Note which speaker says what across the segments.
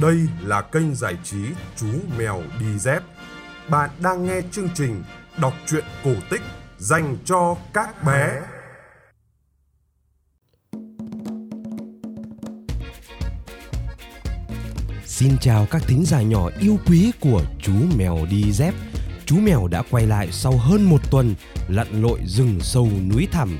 Speaker 1: Đây là kênh giải trí Chú Mèo Đi Dép. Bạn đang nghe chương trình đọc truyện cổ tích dành cho các bé.
Speaker 2: Xin chào các thính giả nhỏ yêu quý của chú mèo đi dép. Chú mèo đã quay lại sau hơn một tuần lặn lội rừng sâu núi thẳm.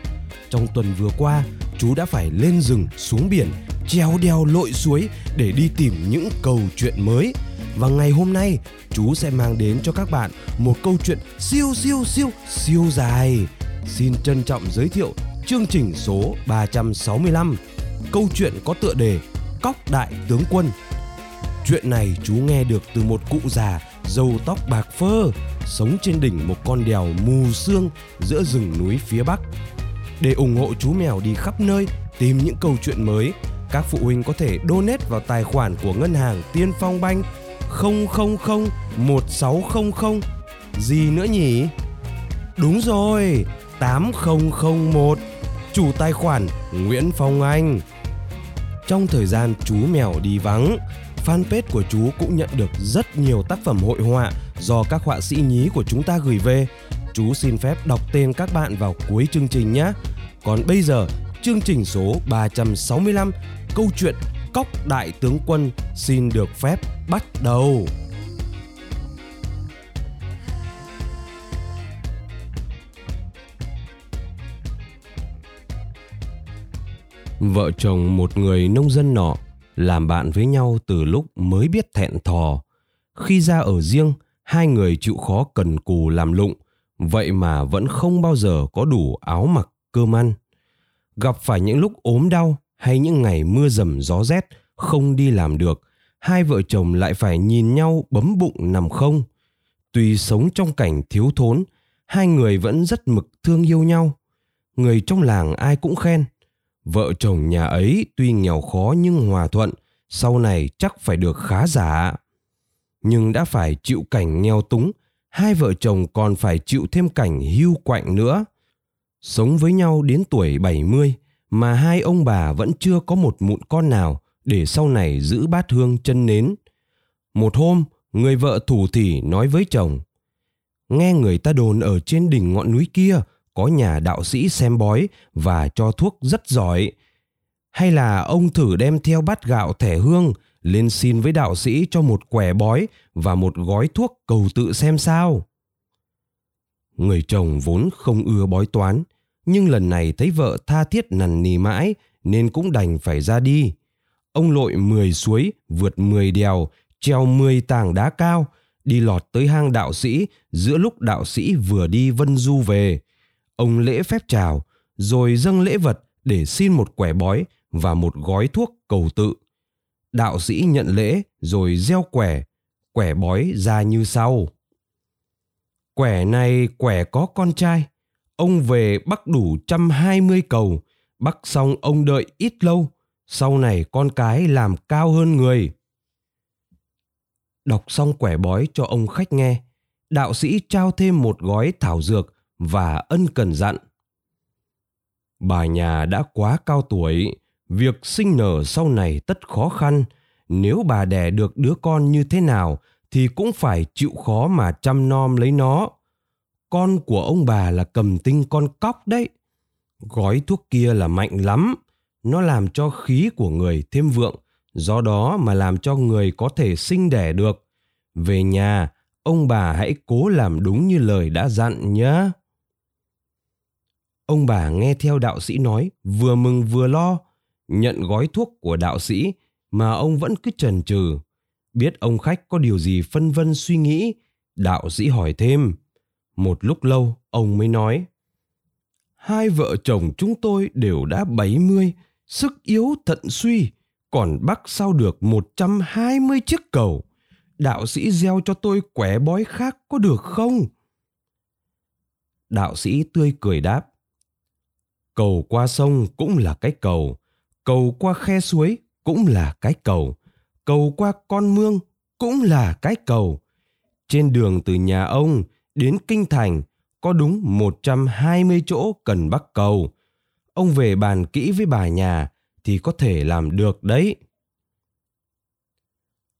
Speaker 2: Trong tuần vừa qua, chú đã phải lên rừng xuống biển, treo đèo lội suối để đi tìm những câu chuyện mới. Và ngày hôm nay, chú sẽ mang đến cho các bạn một câu chuyện siêu siêu siêu siêu dài. Xin trân trọng giới thiệu chương trình số 365. Câu chuyện có tựa đề Cóc Đại Tướng Quân Chuyện này chú nghe được từ một cụ già râu tóc bạc phơ sống trên đỉnh một con đèo mù sương giữa rừng núi phía bắc. Để ủng hộ chú mèo đi khắp nơi tìm những câu chuyện mới, các phụ huynh có thể donate vào tài khoản của ngân hàng Tiên Phong Banh 000 1600 gì nữa nhỉ? Đúng rồi, 8001 chủ tài khoản Nguyễn Phong Anh. Trong thời gian chú mèo đi vắng, fanpage của chú cũng nhận được rất nhiều tác phẩm hội họa do các họa sĩ nhí của chúng ta gửi về. Chú xin phép đọc tên các bạn vào cuối chương trình nhé. Còn bây giờ, chương trình số 365, câu chuyện Cóc Đại Tướng Quân xin được phép bắt đầu. Vợ chồng một người nông dân nọ làm bạn với nhau từ lúc mới biết thẹn thò. Khi ra ở riêng, hai người chịu khó cần cù làm lụng, vậy mà vẫn không bao giờ có đủ áo mặc cơm ăn. Gặp phải những lúc ốm đau hay những ngày mưa dầm gió rét không đi làm được, hai vợ chồng lại phải nhìn nhau bấm bụng nằm không. Tuy sống trong cảnh thiếu thốn, hai người vẫn rất mực thương yêu nhau. Người trong làng ai cũng khen – Vợ chồng nhà ấy tuy nghèo khó nhưng hòa thuận, sau này chắc phải được khá giả. Nhưng đã phải chịu cảnh nghèo túng, hai vợ chồng còn phải chịu thêm cảnh hưu quạnh nữa. Sống với nhau đến tuổi 70 mà hai ông bà vẫn chưa có một mụn con nào để sau này giữ bát hương chân nến. Một hôm, người vợ thủ thỉ nói với chồng, nghe người ta đồn ở trên đỉnh ngọn núi kia có nhà đạo sĩ xem bói và cho thuốc rất giỏi. Hay là ông thử đem theo bát gạo thẻ hương lên xin với đạo sĩ cho một quẻ bói và một gói thuốc cầu tự xem sao. Người chồng vốn không ưa bói toán, nhưng lần này thấy vợ tha thiết nằn nì mãi nên cũng đành phải ra đi. Ông lội 10 suối, vượt 10 đèo, treo 10 tảng đá cao, đi lọt tới hang đạo sĩ giữa lúc đạo sĩ vừa đi vân du về. Ông lễ phép chào rồi dâng lễ vật để xin một quẻ bói và một gói thuốc cầu tự. Đạo sĩ nhận lễ rồi gieo quẻ quẻ bói ra như sau quẻ này quẻ có con trai. Ông về bắt đủ trăm hai mươi cầu. Bắt xong ông đợi ít lâu. Sau này con cái làm cao hơn người. Đọc xong quẻ bói cho ông khách nghe, đạo sĩ trao thêm một gói thảo dược và ân cần dặn. Bà nhà đã quá cao tuổi, việc sinh nở sau này tất khó khăn. Nếu bà đẻ được đứa con như thế nào thì cũng phải chịu khó mà chăm nom lấy nó. Con của ông bà là cầm tinh con cóc đấy. Gói thuốc kia là mạnh lắm. Nó làm cho khí của người thêm vượng. Do đó mà làm cho người có thể sinh đẻ được. Về nhà ông bà hãy cố làm đúng như lời đã dặn nhé Ông bà nghe theo đạo sĩ nói, vừa mừng vừa lo, nhận gói thuốc của đạo sĩ mà ông vẫn cứ chần chừ. Biết ông khách có điều gì phân vân suy nghĩ, đạo sĩ hỏi thêm. Một lúc lâu, ông mới nói. Hai vợ chồng chúng tôi đều đã 70, sức yếu thận suy, còn bắc sao được 120 chiếc cầu. Đạo sĩ gieo cho tôi quẻ bói khác có được không? Đạo sĩ tươi cười đáp cầu qua sông cũng là cái cầu cầu qua khe suối cũng là cái cầu cầu qua con mương cũng là cái cầu trên đường từ nhà ông đến kinh thành có đúng 120 chỗ cần bắt cầu. Ông về bàn kỹ với bà nhà thì có thể làm được đấy.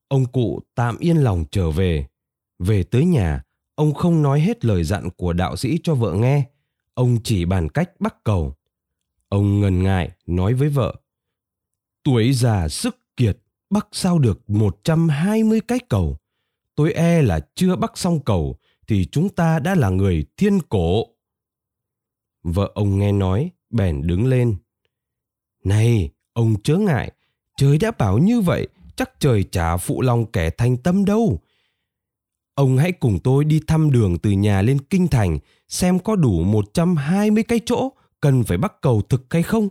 Speaker 2: ông cụ tạm yên lòng trở về. Về tới nhà, ông không nói hết lời dặn của đạo sĩ cho vợ nghe. Ông chỉ bàn cách bắt cầu. Ông ngần ngại nói với vợ. Tuổi già sức bắc sao được 120 cái cầu. Tôi e là chưa bắt xong cầu thì chúng ta đã là người thiên cổ. Vợ ông nghe nói, bèn đứng lên. Này, ông chớ ngại, trời đã bảo như vậy, chắc trời chả phụ lòng kẻ thành tâm đâu. Ông hãy cùng tôi đi thăm đường từ nhà lên kinh thành xem có đủ 120 cái chỗ cần phải bắt cầu thực hay không.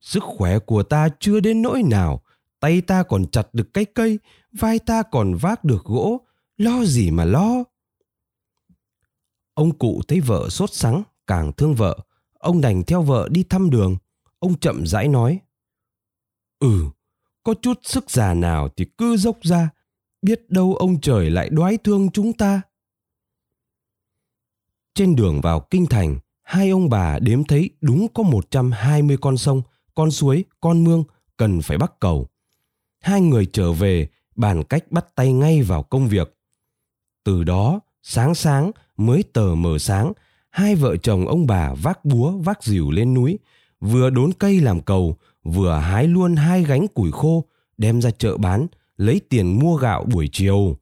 Speaker 2: Sức khỏe của ta chưa đến nỗi nào, tay ta còn chặt được cái cây, vai ta còn vác được gỗ, lo gì mà lo. Ông cụ thấy vợ sốt sắng, càng thương vợ, ông đành theo vợ đi thăm đường. Ông chậm rãi nói. Ừ, có chút sức già nào thì cứ dốc ra, biết đâu ông trời lại đoái thương chúng ta. Trên đường vào kinh thành, hai ông bà đếm thấy đúng có 120 con sông, con suối, con mương cần phải bắt cầu. Hai người trở về bàn cách bắt tay ngay vào công việc. Từ đó, sáng sáng mới tờ mờ sáng, hai vợ chồng ông bà vác búa vác dìu lên núi, vừa đốn cây làm cầu, vừa hái luôn hai gánh củi khô đem ra chợ bán, lấy tiền mua gạo buổi chiều.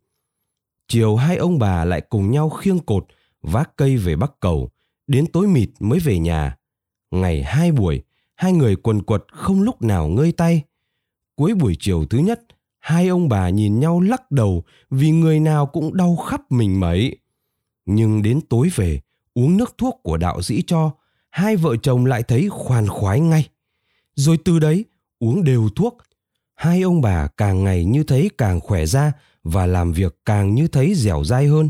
Speaker 2: Chiều hai ông bà lại cùng nhau khiêng cột, vác cây về bắc cầu, đến tối mịt mới về nhà. Ngày hai buổi, hai người quần quật không lúc nào ngơi tay. Cuối buổi chiều thứ nhất, hai ông bà nhìn nhau lắc đầu vì người nào cũng đau khắp mình mấy. Nhưng đến tối về, uống nước thuốc của đạo sĩ cho, hai vợ chồng lại thấy khoan khoái ngay. Rồi từ đấy, uống đều thuốc, hai ông bà càng ngày như thấy càng khỏe ra và làm việc càng như thấy dẻo dai hơn.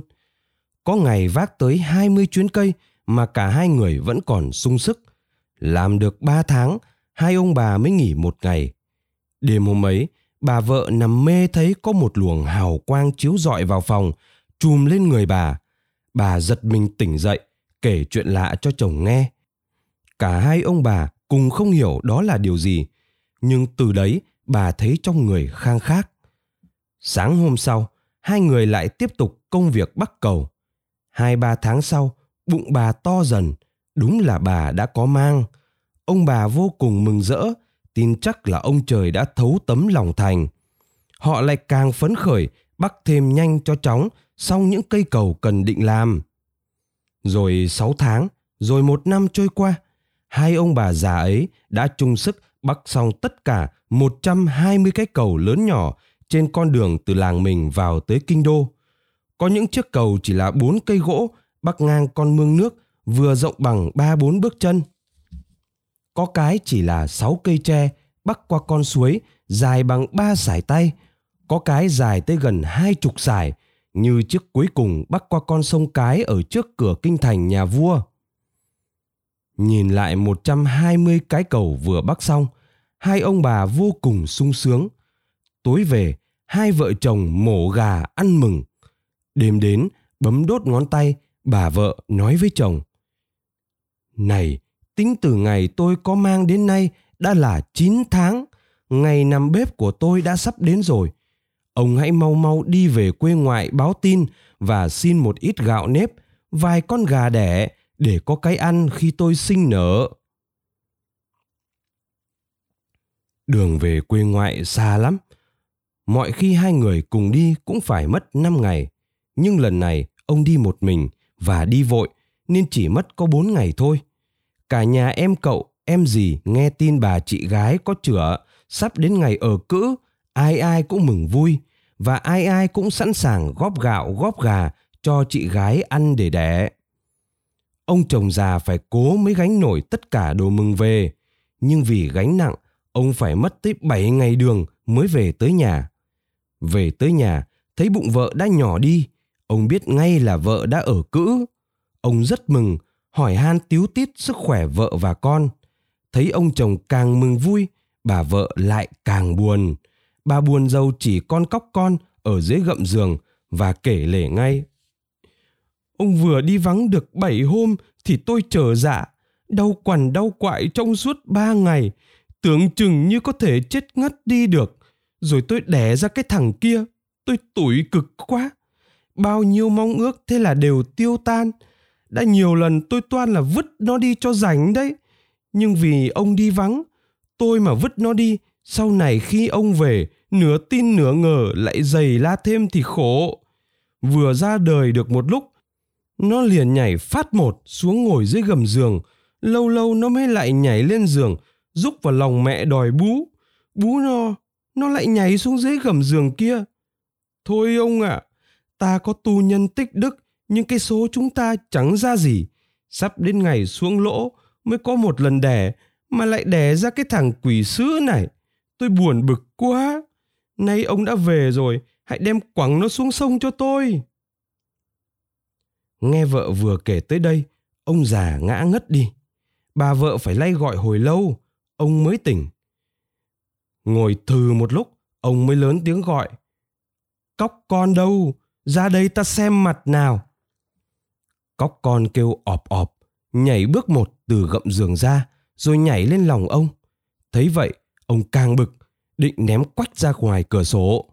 Speaker 2: Có ngày vác tới 20 chuyến cây mà cả hai người vẫn còn sung sức. Làm được ba tháng, hai ông bà mới nghỉ một ngày. Đêm hôm ấy, bà vợ nằm mê thấy có một luồng hào quang chiếu rọi vào phòng, chùm lên người bà. Bà giật mình tỉnh dậy, kể chuyện lạ cho chồng nghe. Cả hai ông bà cùng không hiểu đó là điều gì, nhưng từ đấy bà thấy trong người khang khác. Sáng hôm sau, hai người lại tiếp tục công việc bắt cầu. Hai ba tháng sau, bụng bà to dần, đúng là bà đã có mang. Ông bà vô cùng mừng rỡ, tin chắc là ông trời đã thấu tấm lòng thành. Họ lại càng phấn khởi, bắt thêm nhanh cho chóng, xong những cây cầu cần định làm. Rồi sáu tháng, rồi một năm trôi qua, hai ông bà già ấy đã chung sức bắt xong tất cả 120 cái cầu lớn nhỏ trên con đường từ làng mình vào tới kinh đô. Có những chiếc cầu chỉ là bốn cây gỗ bắc ngang con mương nước vừa rộng bằng ba bốn bước chân. Có cái chỉ là sáu cây tre bắc qua con suối dài bằng ba sải tay. Có cái dài tới gần hai chục sải như chiếc cuối cùng bắc qua con sông cái ở trước cửa kinh thành nhà vua. Nhìn lại 120 cái cầu vừa bắc xong, hai ông bà vô cùng sung sướng. Tối về, hai vợ chồng mổ gà ăn mừng. Đêm đến, bấm đốt ngón tay, bà vợ nói với chồng. Này, tính từ ngày tôi có mang đến nay đã là 9 tháng. Ngày nằm bếp của tôi đã sắp đến rồi. Ông hãy mau mau đi về quê ngoại báo tin và xin một ít gạo nếp, vài con gà đẻ để có cái ăn khi tôi sinh nở. Đường về quê ngoại xa lắm. Mọi khi hai người cùng đi cũng phải mất 5 ngày. Nhưng lần này ông đi một mình và đi vội nên chỉ mất có 4 ngày thôi. Cả nhà em cậu, em gì nghe tin bà chị gái có chữa, sắp đến ngày ở cữ, ai ai cũng mừng vui và ai ai cũng sẵn sàng góp gạo góp gà cho chị gái ăn để đẻ. Ông chồng già phải cố mới gánh nổi tất cả đồ mừng về, nhưng vì gánh nặng ông phải mất tới 7 ngày đường mới về tới nhà. Về tới nhà, thấy bụng vợ đã nhỏ đi, ông biết ngay là vợ đã ở cữ. Ông rất mừng, hỏi han tiếu tít sức khỏe vợ và con. Thấy ông chồng càng mừng vui, bà vợ lại càng buồn. Bà buồn giàu chỉ con cóc con ở dưới gậm giường và kể lể ngay. Ông vừa đi vắng được bảy hôm thì tôi trở dạ, đau quằn đau quại trong suốt ba ngày, tưởng chừng như có thể chết ngất đi được rồi tôi đẻ ra cái thằng kia tôi tủi cực quá. Bao nhiêu mong ước thế là đều tiêu tan. Đã nhiều lần tôi toan là vứt nó đi cho rảnh đấy. Nhưng vì ông đi vắng, tôi mà vứt nó đi, sau này khi ông về, nửa tin nửa ngờ lại dày la thêm thì khổ. Vừa ra đời được một lúc, nó liền nhảy phát một xuống ngồi dưới gầm giường, lâu lâu nó mới lại nhảy lên giường, rúc vào lòng mẹ đòi bú. Bú nó, nó lại nhảy xuống dưới gầm giường kia. Thôi ông ạ, à, ta có tu nhân tích đức, nhưng cái số chúng ta chẳng ra gì. Sắp đến ngày xuống lỗ mới có một lần đẻ, mà lại đẻ ra cái thằng quỷ sữa này. Tôi buồn bực quá. Nay ông đã về rồi, hãy đem quẳng nó xuống sông cho tôi. Nghe vợ vừa kể tới đây, ông già ngã ngất đi. Bà vợ phải lay gọi hồi lâu, ông mới tỉnh. Ngồi thừ một lúc, ông mới lớn tiếng gọi. Cóc con đâu? Ra đây ta xem mặt nào. Cóc con kêu ọp ọp, nhảy bước một từ gậm giường ra, rồi nhảy lên lòng ông. Thấy vậy, ông càng bực, định ném quách ra ngoài cửa sổ.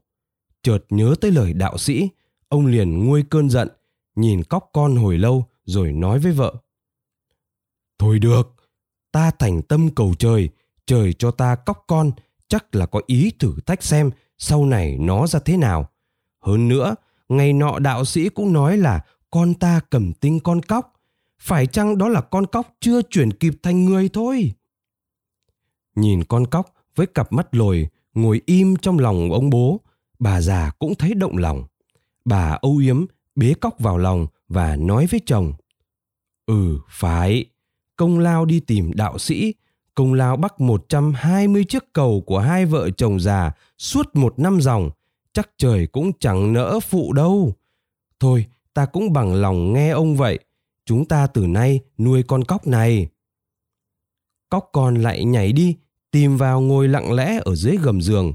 Speaker 2: Chợt nhớ tới lời đạo sĩ, ông liền nguôi cơn giận, nhìn cóc con hồi lâu rồi nói với vợ. Thôi được, ta thành tâm cầu trời, trời cho ta cóc con, chắc là có ý thử thách xem sau này nó ra thế nào. Hơn nữa, ngày nọ đạo sĩ cũng nói là con ta cầm tinh con cóc. Phải chăng đó là con cóc chưa chuyển kịp thành người thôi? Nhìn con cóc với cặp mắt lồi ngồi im trong lòng ông bố, bà già cũng thấy động lòng. Bà âu yếm bế cóc vào lòng và nói với chồng. Ừ, phải, công lao đi tìm đạo sĩ, công lao bắt 120 chiếc cầu của hai vợ chồng già suốt một năm dòng, chắc trời cũng chẳng nỡ phụ đâu. Thôi, ta cũng bằng lòng nghe ông vậy, chúng ta từ nay nuôi con cóc này. Cóc con lại nhảy đi, tìm vào ngồi lặng lẽ ở dưới gầm giường.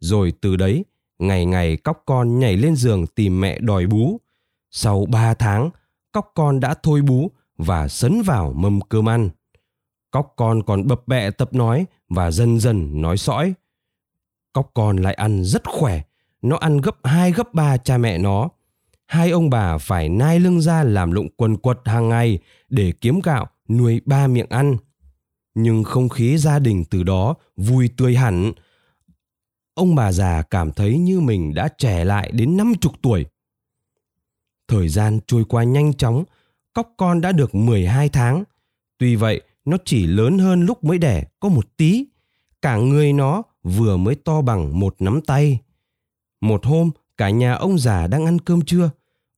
Speaker 2: Rồi từ đấy, ngày ngày cóc con nhảy lên giường tìm mẹ đòi bú. Sau ba tháng, cóc con đã thôi bú và sấn vào mâm cơm ăn. Cóc con còn bập bẹ tập nói và dần dần nói sõi. Cóc con lại ăn rất khỏe, nó ăn gấp hai gấp ba cha mẹ nó. Hai ông bà phải nai lưng ra làm lụng quần quật hàng ngày để kiếm gạo nuôi ba miệng ăn. Nhưng không khí gia đình từ đó vui tươi hẳn. Ông bà già cảm thấy như mình đã trẻ lại đến năm chục tuổi. Thời gian trôi qua nhanh chóng, cóc con đã được 12 tháng. Tuy vậy, nó chỉ lớn hơn lúc mới đẻ có một tí. Cả người nó vừa mới to bằng một nắm tay. Một hôm, cả nhà ông già đang ăn cơm trưa.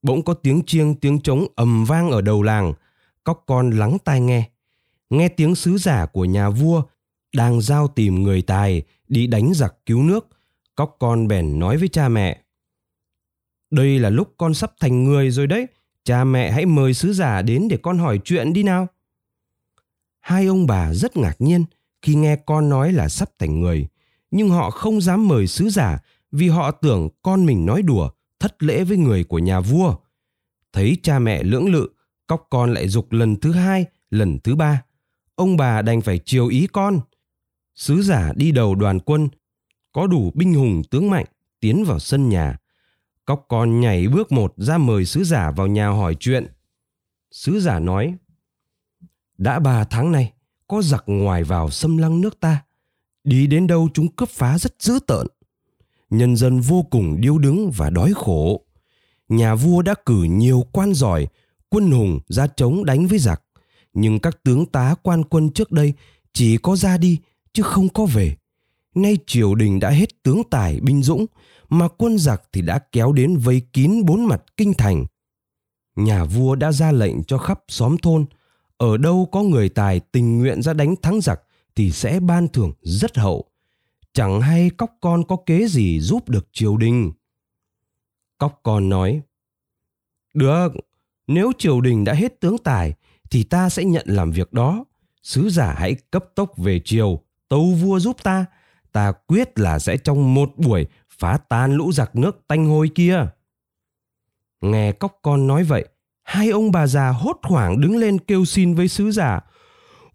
Speaker 2: Bỗng có tiếng chiêng tiếng trống ầm vang ở đầu làng. Cóc con lắng tai nghe. Nghe tiếng sứ giả của nhà vua đang giao tìm người tài đi đánh giặc cứu nước. Cóc con bèn nói với cha mẹ. Đây là lúc con sắp thành người rồi đấy. Cha mẹ hãy mời sứ giả đến để con hỏi chuyện đi nào. Hai ông bà rất ngạc nhiên khi nghe con nói là sắp thành người, nhưng họ không dám mời sứ giả vì họ tưởng con mình nói đùa, thất lễ với người của nhà vua. Thấy cha mẹ lưỡng lự, cóc con lại dục lần thứ hai, lần thứ ba. Ông bà đành phải chiều ý con. Sứ giả đi đầu đoàn quân, có đủ binh hùng tướng mạnh, tiến vào sân nhà. Cóc con nhảy bước một ra mời sứ giả vào nhà hỏi chuyện. Sứ giả nói, đã ba tháng nay, có giặc ngoài vào xâm lăng nước ta. Đi đến đâu chúng cướp phá rất dữ tợn. Nhân dân vô cùng điêu đứng và đói khổ. Nhà vua đã cử nhiều quan giỏi, quân hùng ra chống đánh với giặc. Nhưng các tướng tá quan quân trước đây chỉ có ra đi chứ không có về. Nay triều đình đã hết tướng tài binh dũng, mà quân giặc thì đã kéo đến vây kín bốn mặt kinh thành. Nhà vua đã ra lệnh cho khắp xóm thôn ở đâu có người tài tình nguyện ra đánh thắng giặc thì sẽ ban thưởng rất hậu. Chẳng hay cóc con có kế gì giúp được triều đình. Cóc con nói, Được, nếu triều đình đã hết tướng tài thì ta sẽ nhận làm việc đó. Sứ giả hãy cấp tốc về triều, tâu vua giúp ta. Ta quyết là sẽ trong một buổi phá tan lũ giặc nước tanh hôi kia. Nghe cóc con nói vậy, hai ông bà già hốt hoảng đứng lên kêu xin với sứ giả.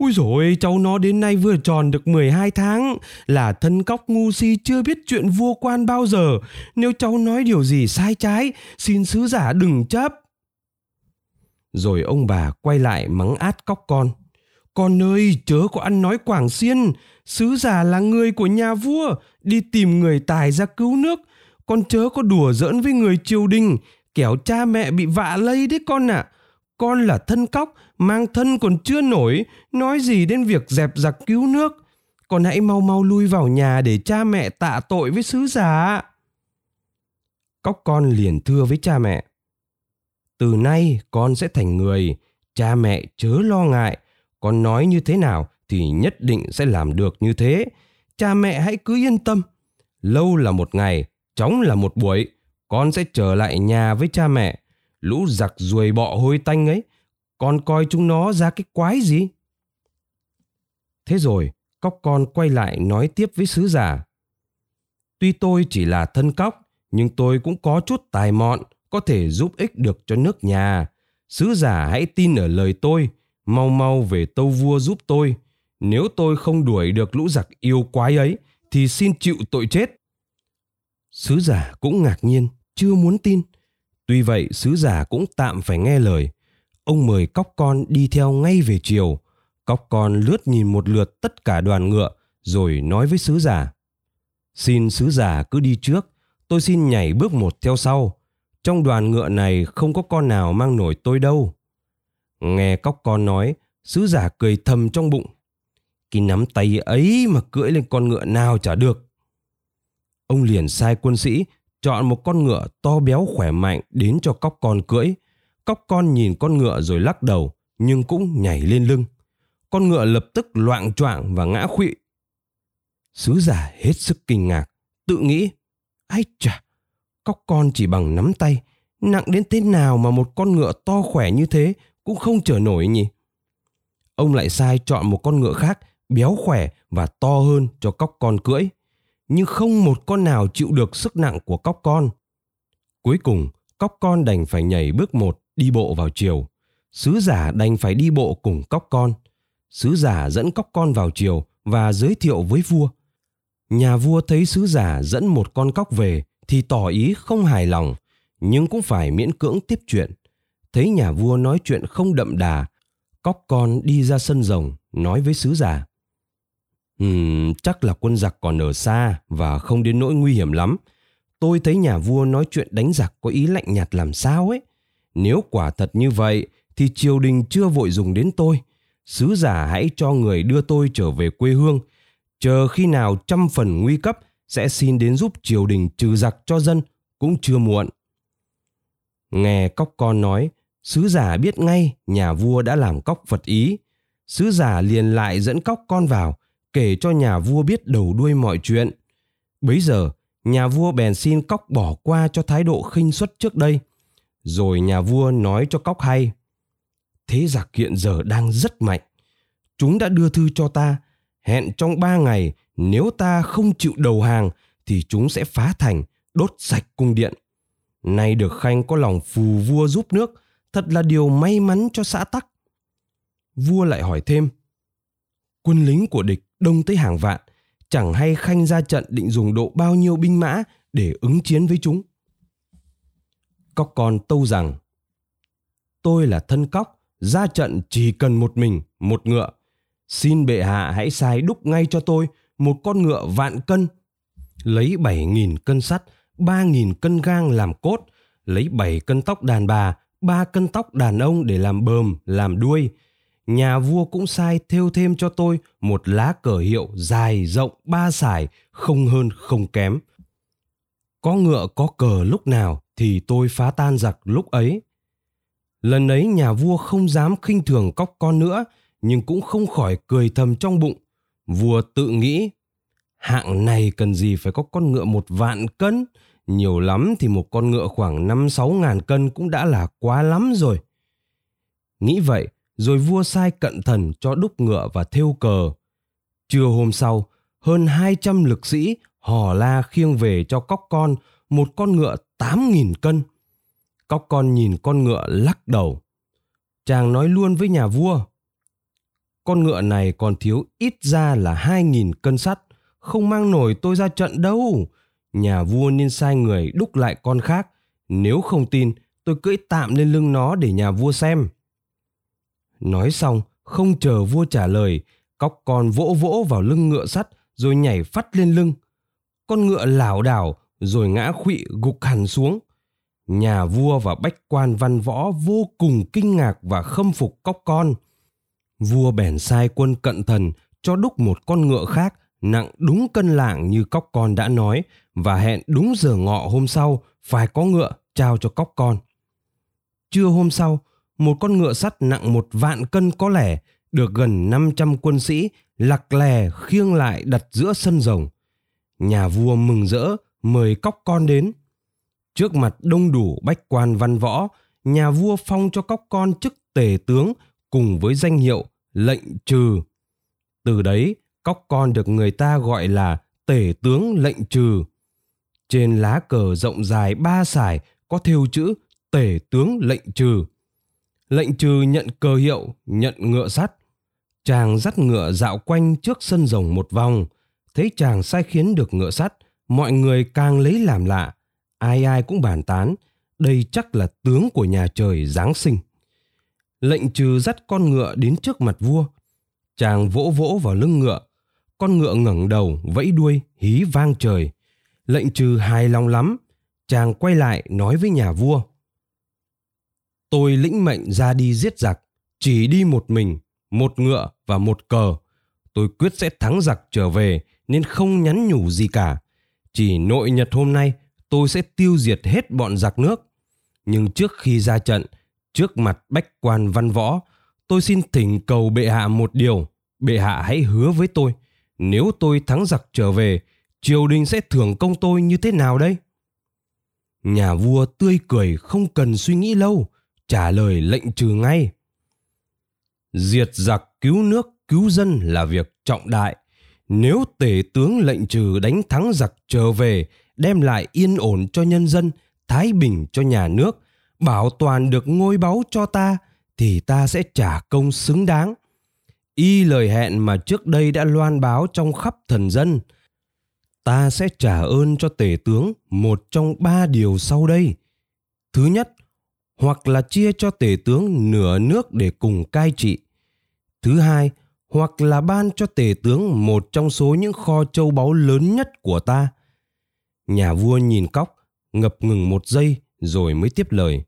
Speaker 2: Ui rồi cháu nó đến nay vừa tròn được 12 tháng, là thân cóc ngu si chưa biết chuyện vua quan bao giờ. Nếu cháu nói điều gì sai trái, xin sứ giả đừng chấp. Rồi ông bà quay lại mắng át cóc con. Con ơi, chớ có ăn nói quảng xiên, sứ giả là người của nhà vua, đi tìm người tài ra cứu nước. Con chớ có đùa giỡn với người triều đình, kẻo cha mẹ bị vạ lây đấy con ạ. À. Con là thân cóc, mang thân còn chưa nổi, nói gì đến việc dẹp giặc cứu nước. Con hãy mau mau lui vào nhà để cha mẹ tạ tội với sứ giả. Cóc con liền thưa với cha mẹ. Từ nay con sẽ thành người, cha mẹ chớ lo ngại. Con nói như thế nào thì nhất định sẽ làm được như thế. Cha mẹ hãy cứ yên tâm. Lâu là một ngày, chóng là một buổi. Con sẽ trở lại nhà với cha mẹ. Lũ giặc ruồi bọ hôi tanh ấy, con coi chúng nó ra cái quái gì? Thế rồi, cóc con quay lại nói tiếp với sứ giả. Tuy tôi chỉ là thân cóc, nhưng tôi cũng có chút tài mọn, có thể giúp ích được cho nước nhà. Sứ giả hãy tin ở lời tôi, mau mau về tâu vua giúp tôi. Nếu tôi không đuổi được lũ giặc yêu quái ấy, thì xin chịu tội chết. Sứ giả cũng ngạc nhiên, chưa muốn tin. Tuy vậy, sứ giả cũng tạm phải nghe lời. Ông mời cóc con đi theo ngay về chiều. Cóc con lướt nhìn một lượt tất cả đoàn ngựa, rồi nói với sứ giả. Xin sứ giả cứ đi trước, tôi xin nhảy bước một theo sau. Trong đoàn ngựa này không có con nào mang nổi tôi đâu. Nghe cóc con nói, sứ giả cười thầm trong bụng. Cái nắm tay ấy mà cưỡi lên con ngựa nào chả được. Ông liền sai quân sĩ chọn một con ngựa to béo khỏe mạnh đến cho cóc con cưỡi. Cóc con nhìn con ngựa rồi lắc đầu, nhưng cũng nhảy lên lưng. Con ngựa lập tức loạn choạng và ngã khuỵu. Sứ giả hết sức kinh ngạc, tự nghĩ, ai chà, cóc con chỉ bằng nắm tay, nặng đến thế nào mà một con ngựa to khỏe như thế cũng không chở nổi nhỉ? Ông lại sai chọn một con ngựa khác, béo khỏe và to hơn cho cóc con cưỡi nhưng không một con nào chịu được sức nặng của cóc con. Cuối cùng, cóc con đành phải nhảy bước một đi bộ vào chiều. Sứ giả đành phải đi bộ cùng cóc con. Sứ giả dẫn cóc con vào chiều và giới thiệu với vua. Nhà vua thấy sứ giả dẫn một con cóc về thì tỏ ý không hài lòng, nhưng cũng phải miễn cưỡng tiếp chuyện. Thấy nhà vua nói chuyện không đậm đà, cóc con đi ra sân rồng nói với sứ giả. Uhm, chắc là quân giặc còn ở xa và không đến nỗi nguy hiểm lắm. Tôi thấy nhà vua nói chuyện đánh giặc có ý lạnh nhạt làm sao ấy. Nếu quả thật như vậy thì triều đình chưa vội dùng đến tôi. Sứ giả hãy cho người đưa tôi trở về quê hương. Chờ khi nào trăm phần nguy cấp sẽ xin đến giúp triều đình trừ giặc cho dân cũng chưa muộn. Nghe cóc con nói, sứ giả biết ngay nhà vua đã làm cóc vật ý. Sứ giả liền lại dẫn cóc con vào kể cho nhà vua biết đầu đuôi mọi chuyện. Bấy giờ, nhà vua bèn xin cóc bỏ qua cho thái độ khinh suất trước đây. Rồi nhà vua nói cho cóc hay. Thế giặc hiện giờ đang rất mạnh. Chúng đã đưa thư cho ta, hẹn trong ba ngày nếu ta không chịu đầu hàng thì chúng sẽ phá thành, đốt sạch cung điện. Nay được Khanh có lòng phù vua giúp nước, thật là điều may mắn cho xã tắc. Vua lại hỏi thêm, quân lính của địch đông tới hàng vạn, chẳng hay khanh ra trận định dùng độ bao nhiêu binh mã để ứng chiến với chúng. Cóc con tâu rằng, tôi là thân cóc, ra trận chỉ cần một mình, một ngựa. Xin bệ hạ hãy sai đúc ngay cho tôi một con ngựa vạn cân, lấy bảy nghìn cân sắt, ba nghìn cân gang làm cốt, lấy bảy cân tóc đàn bà, ba cân tóc đàn ông để làm bờm, làm đuôi, nhà vua cũng sai thêu thêm cho tôi một lá cờ hiệu dài rộng ba sải, không hơn không kém. Có ngựa có cờ lúc nào thì tôi phá tan giặc lúc ấy. Lần ấy nhà vua không dám khinh thường cóc con nữa, nhưng cũng không khỏi cười thầm trong bụng. Vua tự nghĩ, hạng này cần gì phải có con ngựa một vạn cân, nhiều lắm thì một con ngựa khoảng năm sáu ngàn cân cũng đã là quá lắm rồi. Nghĩ vậy, rồi vua sai cận thần cho đúc ngựa và thêu cờ. Trưa hôm sau, hơn 200 lực sĩ hò la khiêng về cho cóc con một con ngựa 8.000 cân. Cóc con nhìn con ngựa lắc đầu. Chàng nói luôn với nhà vua. con ngựa này còn thiếu ít ra là hai nghìn cân sắt, không mang nổi tôi ra trận đâu. Nhà vua nên sai người đúc lại con khác, nếu không tin tôi cưỡi tạm lên lưng nó để nhà vua xem. Nói xong, không chờ vua trả lời, cóc con vỗ vỗ vào lưng ngựa sắt rồi nhảy phát lên lưng. Con ngựa lảo đảo rồi ngã khuỵ gục hẳn xuống. Nhà vua và bách quan văn võ vô cùng kinh ngạc và khâm phục cóc con. Vua bèn sai quân cận thần cho đúc một con ngựa khác nặng đúng cân lạng như cóc con đã nói và hẹn đúng giờ ngọ hôm sau phải có ngựa trao cho cóc con. Trưa hôm sau, một con ngựa sắt nặng một vạn cân có lẻ được gần 500 quân sĩ lặc lè khiêng lại đặt giữa sân rồng. Nhà vua mừng rỡ mời cóc con đến. Trước mặt đông đủ bách quan văn võ, nhà vua phong cho cóc con chức tể tướng cùng với danh hiệu lệnh trừ. Từ đấy, cóc con được người ta gọi là tể tướng lệnh trừ. Trên lá cờ rộng dài ba sải có thêu chữ tể tướng lệnh trừ. Lệnh trừ nhận cờ hiệu, nhận ngựa sắt. Chàng dắt ngựa dạo quanh trước sân rồng một vòng. Thấy chàng sai khiến được ngựa sắt, mọi người càng lấy làm lạ. Ai ai cũng bàn tán, đây chắc là tướng của nhà trời Giáng sinh. Lệnh trừ dắt con ngựa đến trước mặt vua. Chàng vỗ vỗ vào lưng ngựa. Con ngựa ngẩng đầu, vẫy đuôi, hí vang trời. Lệnh trừ hài lòng lắm. Chàng quay lại nói với nhà vua. Tôi lĩnh mệnh ra đi giết giặc, chỉ đi một mình, một ngựa và một cờ. Tôi quyết sẽ thắng giặc trở về nên không nhắn nhủ gì cả. Chỉ nội nhật hôm nay tôi sẽ tiêu diệt hết bọn giặc nước. Nhưng trước khi ra trận, trước mặt bách quan văn võ, tôi xin thỉnh cầu bệ hạ một điều. Bệ hạ hãy hứa với tôi, nếu tôi thắng giặc trở về, triều đình sẽ thưởng công tôi như thế nào đây? Nhà vua tươi cười không cần suy nghĩ lâu, trả lời lệnh trừ ngay. Diệt giặc cứu nước cứu dân là việc trọng đại. Nếu tể tướng lệnh trừ đánh thắng giặc trở về, đem lại yên ổn cho nhân dân, thái bình cho nhà nước, bảo toàn được ngôi báu cho ta, thì ta sẽ trả công xứng đáng. Y lời hẹn mà trước đây đã loan báo trong khắp thần dân, ta sẽ trả ơn cho tể tướng một trong ba điều sau đây. Thứ nhất, hoặc là chia cho tể tướng nửa nước để cùng cai trị. Thứ hai, hoặc là ban cho tể tướng một trong số những kho châu báu lớn nhất của ta. Nhà vua nhìn cóc, ngập ngừng một giây rồi mới tiếp lời.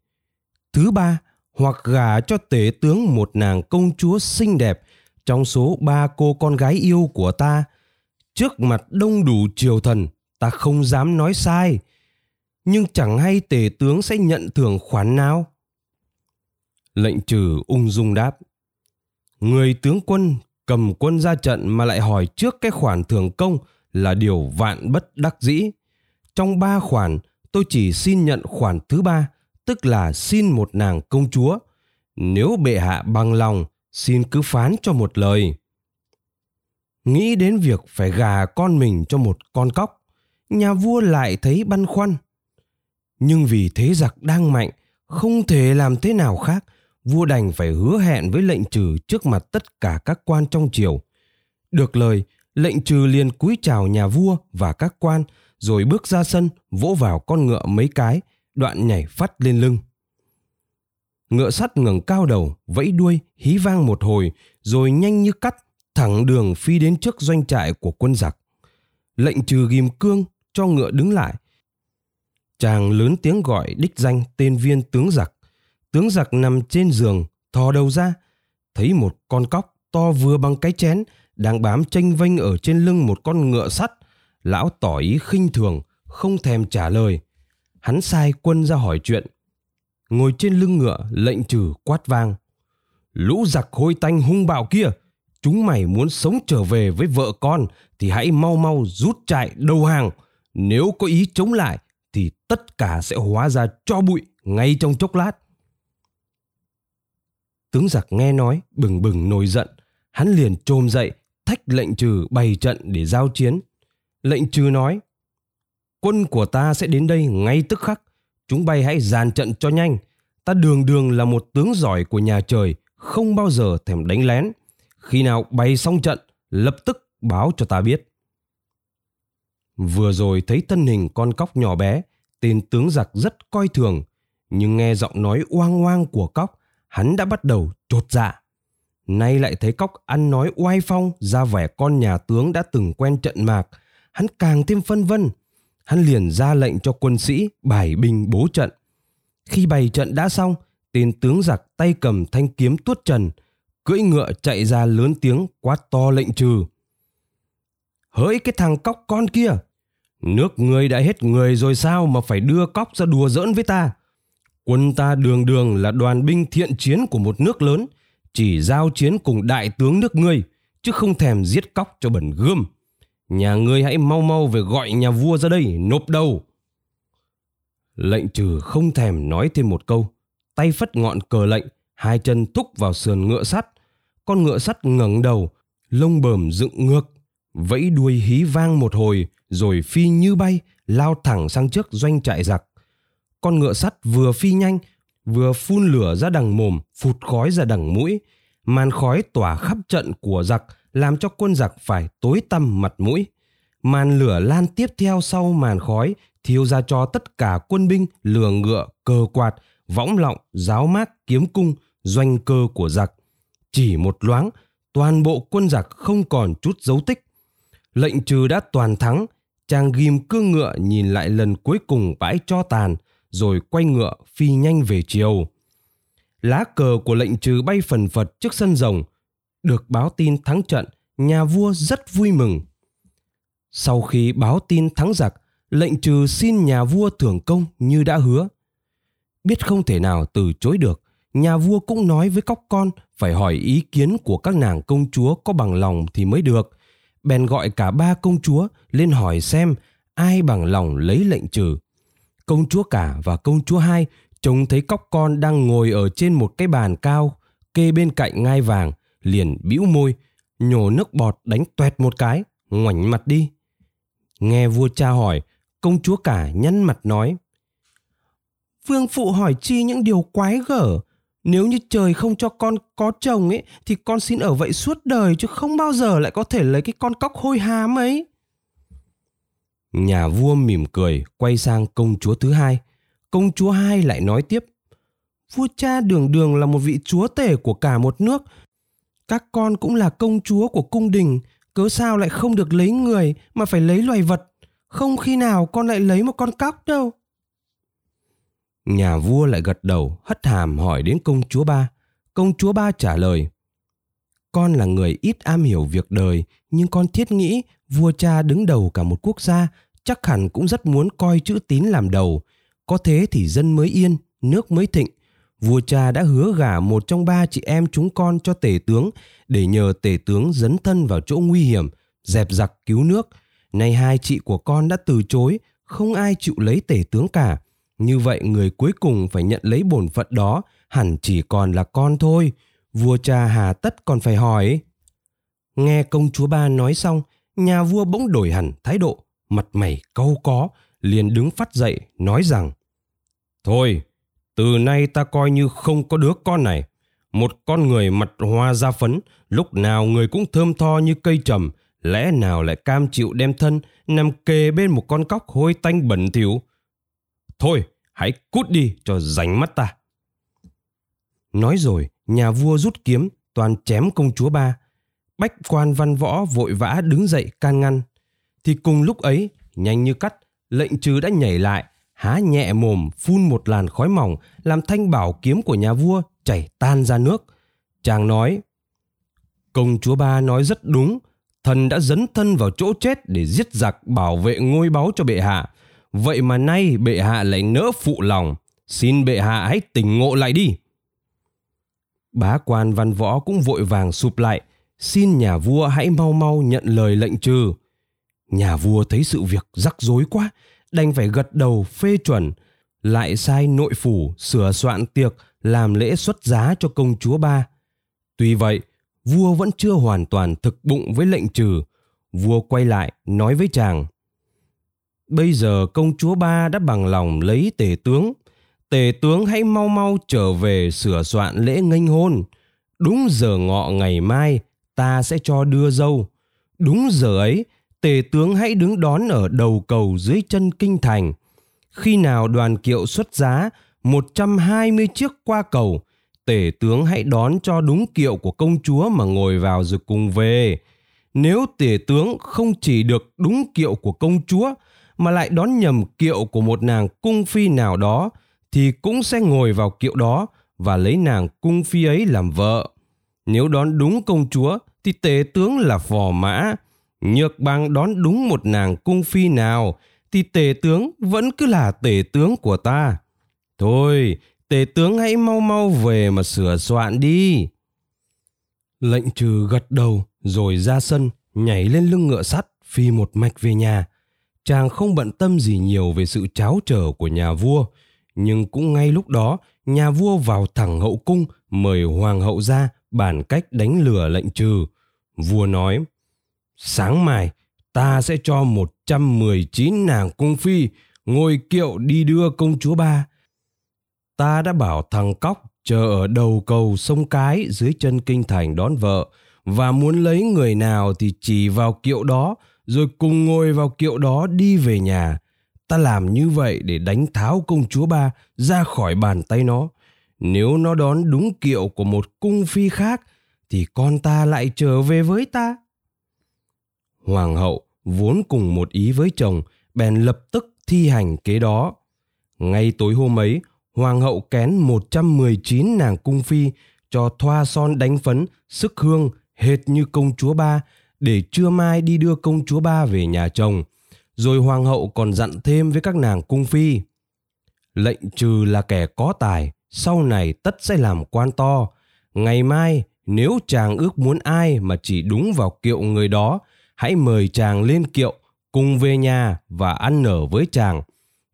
Speaker 2: Thứ ba, hoặc gả cho tể tướng một nàng công chúa xinh đẹp trong số ba cô con gái yêu của ta. Trước mặt đông đủ triều thần, ta không dám nói sai nhưng chẳng hay tể tướng sẽ nhận thưởng khoản nào. Lệnh trừ ung dung đáp. Người tướng quân cầm quân ra trận mà lại hỏi trước cái khoản thưởng công là điều vạn bất đắc dĩ. Trong ba khoản, tôi chỉ xin nhận khoản thứ ba, tức là xin một nàng công chúa. Nếu bệ hạ bằng lòng, xin cứ phán cho một lời. Nghĩ đến việc phải gà con mình cho một con cóc, nhà vua lại thấy băn khoăn nhưng vì thế giặc đang mạnh không thể làm thế nào khác vua đành phải hứa hẹn với lệnh trừ trước mặt tất cả các quan trong triều. Được lời, lệnh trừ liền cúi chào nhà vua và các quan, rồi bước ra sân, vỗ vào con ngựa mấy cái, đoạn nhảy phát lên lưng. Ngựa sắt ngẩng cao đầu, vẫy đuôi, hí vang một hồi, rồi nhanh như cắt, thẳng đường phi đến trước doanh trại của quân giặc. Lệnh trừ ghim cương, cho ngựa đứng lại. Chàng lớn tiếng gọi đích danh tên viên tướng giặc. Tướng giặc nằm trên giường, thò đầu ra, thấy một con cóc to vừa bằng cái chén đang bám tranh vênh ở trên lưng một con ngựa sắt. Lão tỏ ý khinh thường, không thèm trả lời. Hắn sai quân ra hỏi chuyện. Ngồi trên lưng ngựa, lệnh trừ quát vang. Lũ giặc hôi tanh hung bạo kia, chúng mày muốn sống trở về với vợ con thì hãy mau mau rút chạy đầu hàng. Nếu có ý chống lại thì tất cả sẽ hóa ra cho bụi ngay trong chốc lát. Tướng giặc nghe nói bừng bừng nổi giận, hắn liền trồm dậy thách lệnh trừ bày trận để giao chiến. Lệnh trừ nói, quân của ta sẽ đến đây ngay tức khắc, chúng bay hãy dàn trận cho nhanh. Ta đường đường là một tướng giỏi của nhà trời, không bao giờ thèm đánh lén. Khi nào bay xong trận, lập tức báo cho ta biết. Vừa rồi thấy thân hình con cóc nhỏ bé, tên tướng giặc rất coi thường, nhưng nghe giọng nói oang oang của cóc, hắn đã bắt đầu trột dạ. Nay lại thấy cóc ăn nói oai phong ra vẻ con nhà tướng đã từng quen trận mạc, hắn càng thêm phân vân. Hắn liền ra lệnh cho quân sĩ bài binh bố trận. Khi bày trận đã xong, tên tướng giặc tay cầm thanh kiếm tuốt trần, cưỡi ngựa chạy ra lớn tiếng quát to lệnh trừ. Hỡi cái thằng cóc con kia, nước ngươi đã hết người rồi sao mà phải đưa cóc ra đùa giỡn với ta? Quân ta đường đường là đoàn binh thiện chiến của một nước lớn, chỉ giao chiến cùng đại tướng nước ngươi, chứ không thèm giết cóc cho bẩn gươm. Nhà ngươi hãy mau mau về gọi nhà vua ra đây, nộp đầu. Lệnh trừ không thèm nói thêm một câu, tay phất ngọn cờ lệnh, hai chân thúc vào sườn ngựa sắt. Con ngựa sắt ngẩng đầu, lông bờm dựng ngược, vẫy đuôi hí vang một hồi, rồi phi như bay, lao thẳng sang trước doanh trại giặc. Con ngựa sắt vừa phi nhanh, vừa phun lửa ra đằng mồm, phụt khói ra đằng mũi. Màn khói tỏa khắp trận của giặc, làm cho quân giặc phải tối tăm mặt mũi. Màn lửa lan tiếp theo sau màn khói, thiêu ra cho tất cả quân binh, lừa ngựa, cờ quạt, võng lọng, giáo mát, kiếm cung, doanh cơ của giặc. Chỉ một loáng, toàn bộ quân giặc không còn chút dấu tích. Lệnh trừ đã toàn thắng, chàng ghim cương ngựa nhìn lại lần cuối cùng bãi cho tàn, rồi quay ngựa phi nhanh về chiều. Lá cờ của lệnh trừ bay phần phật trước sân rồng. Được báo tin thắng trận, nhà vua rất vui mừng. Sau khi báo tin thắng giặc, lệnh trừ xin nhà vua thưởng công như đã hứa. Biết không thể nào từ chối được, nhà vua cũng nói với cóc con phải hỏi ý kiến của các nàng công chúa có bằng lòng thì mới được. Bèn gọi cả ba công chúa lên hỏi xem ai bằng lòng lấy lệnh trừ. Công chúa cả và công chúa hai, trông thấy cóc con đang ngồi ở trên một cái bàn cao, kê bên cạnh ngai vàng, liền bĩu môi, nhổ nước bọt đánh toẹt một cái, ngoảnh mặt đi. Nghe vua cha hỏi, công chúa cả nhăn mặt nói, vương phụ hỏi chi những điều quái gở? Nếu như trời không cho con có chồng ấy, thì con xin ở vậy suốt đời chứ không bao giờ lại có thể lấy cái con cóc hôi hám ấy nhà vua mỉm cười, quay sang công chúa thứ hai. Công chúa hai lại nói tiếp, vua cha đường đường là một vị chúa tể của cả một nước. Các con cũng là công chúa của cung đình, cớ sao lại không được lấy người mà phải lấy loài vật? Không khi nào con lại lấy một con cóc đâu. Nhà vua lại gật đầu, hất hàm hỏi đến công chúa ba. Công chúa ba trả lời, con là người ít am hiểu việc đời, nhưng con thiết nghĩ vua cha đứng đầu cả một quốc gia chắc hẳn cũng rất muốn coi chữ tín làm đầu. Có thế thì dân mới yên, nước mới thịnh. Vua cha đã hứa gả một trong ba chị em chúng con cho tể tướng, để nhờ tể tướng dấn thân vào chỗ nguy hiểm, dẹp giặc cứu nước. Nay hai chị của con đã từ chối, không ai chịu lấy tể tướng cả. Như vậy người cuối cùng phải nhận lấy bổn phận đó, hẳn chỉ còn là con thôi. Vua cha hà tất còn phải hỏi. Nghe công chúa ba nói xong, nhà vua bỗng đổi hẳn thái độ mặt mày câu có, liền đứng phát dậy, nói rằng, thôi, từ nay ta coi như không có đứa con này. Một con người mặt hoa da phấn, lúc nào người cũng thơm tho như cây trầm, lẽ nào lại cam chịu đem thân, nằm kề bên một con cóc hôi tanh bẩn thỉu? Thôi, hãy cút đi cho rảnh mắt ta. Nói rồi, nhà vua rút kiếm, toàn chém công chúa ba. Bách quan văn võ vội vã đứng dậy can ngăn thì cùng lúc ấy, nhanh như cắt, lệnh trừ đã nhảy lại, há nhẹ mồm, phun một làn khói mỏng, làm thanh bảo kiếm của nhà vua chảy tan ra nước. Chàng nói, công chúa ba nói rất đúng, thần đã dấn thân vào chỗ chết để giết giặc bảo vệ ngôi báu cho bệ hạ. Vậy mà nay bệ hạ lại nỡ phụ lòng. Xin bệ hạ hãy tỉnh ngộ lại đi. Bá quan văn võ cũng vội vàng sụp lại. Xin nhà vua hãy mau mau nhận lời lệnh trừ nhà vua thấy sự việc rắc rối quá đành phải gật đầu phê chuẩn lại sai nội phủ sửa soạn tiệc làm lễ xuất giá cho công chúa ba. Tuy vậy vua vẫn chưa hoàn toàn thực bụng với lệnh trừ. Vua quay lại nói với chàng bây giờ công chúa ba đã bằng lòng lấy tể tướng. Tể tướng hãy mau mau trở về sửa soạn lễ nghênh hôn. Đúng giờ ngọ ngày mai ta sẽ cho đưa dâu. Đúng giờ ấy, tể tướng hãy đứng đón ở đầu cầu dưới chân kinh thành. Khi nào đoàn kiệu xuất giá 120 chiếc qua cầu, tể tướng hãy đón cho đúng kiệu của công chúa mà ngồi vào rồi cùng về. Nếu tể tướng không chỉ được đúng kiệu của công chúa mà lại đón nhầm kiệu của một nàng cung phi nào đó thì cũng sẽ ngồi vào kiệu đó và lấy nàng cung phi ấy làm vợ. Nếu đón đúng công chúa thì tể tướng là phò mã. Nhược bằng đón đúng một nàng cung phi nào thì tể tướng vẫn cứ là tể tướng của ta. Thôi, tể tướng hãy mau mau về mà sửa soạn đi. Lệnh trừ gật đầu rồi ra sân, nhảy lên lưng ngựa sắt, phi một mạch về nhà. Chàng không bận tâm gì nhiều về sự cháo trở của nhà vua, nhưng cũng ngay lúc đó, nhà vua vào thẳng hậu cung mời hoàng hậu ra bàn cách đánh lừa lệnh trừ. Vua nói, sáng mai, ta sẽ cho 119 nàng cung phi ngồi kiệu đi đưa công chúa ba. Ta đã bảo thằng cóc chờ ở đầu cầu sông Cái dưới chân kinh thành đón vợ và muốn lấy người nào thì chỉ vào kiệu đó rồi cùng ngồi vào kiệu đó đi về nhà. Ta làm như vậy để đánh tháo công chúa ba ra khỏi bàn tay nó. Nếu nó đón đúng kiệu của một cung phi khác thì con ta lại trở về với ta. Hoàng hậu vốn cùng một ý với chồng bèn lập tức thi hành kế đó. Ngay tối hôm ấy, hoàng hậu kén 119 nàng cung phi cho thoa son đánh phấn, sức hương hệt như công chúa ba để trưa mai đi đưa công chúa ba về nhà chồng. Rồi hoàng hậu còn dặn thêm với các nàng cung phi. Lệnh trừ là kẻ có tài, sau này tất sẽ làm quan to. Ngày mai, nếu chàng ước muốn ai mà chỉ đúng vào kiệu người đó, hãy mời chàng lên kiệu, cùng về nhà và ăn nở với chàng.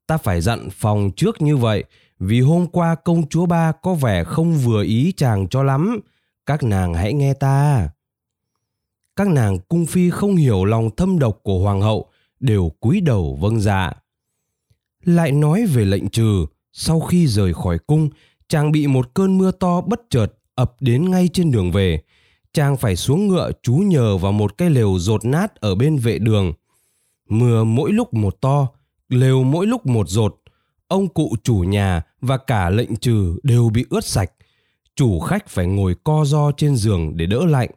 Speaker 2: Ta phải dặn phòng trước như vậy, vì hôm qua công chúa ba có vẻ không vừa ý chàng cho lắm. Các nàng hãy nghe ta. Các nàng cung phi không hiểu lòng thâm độc của hoàng hậu, đều cúi đầu vâng dạ. Lại nói về lệnh trừ, sau khi rời khỏi cung, chàng bị một cơn mưa to bất chợt ập đến ngay trên đường về. Chàng phải xuống ngựa trú nhờ vào một cái lều rột nát ở bên vệ đường. Mưa mỗi lúc một to, lều mỗi lúc một rột. Ông cụ chủ nhà và cả lệnh trừ đều bị ướt sạch. Chủ khách phải ngồi co ro trên giường để đỡ lạnh.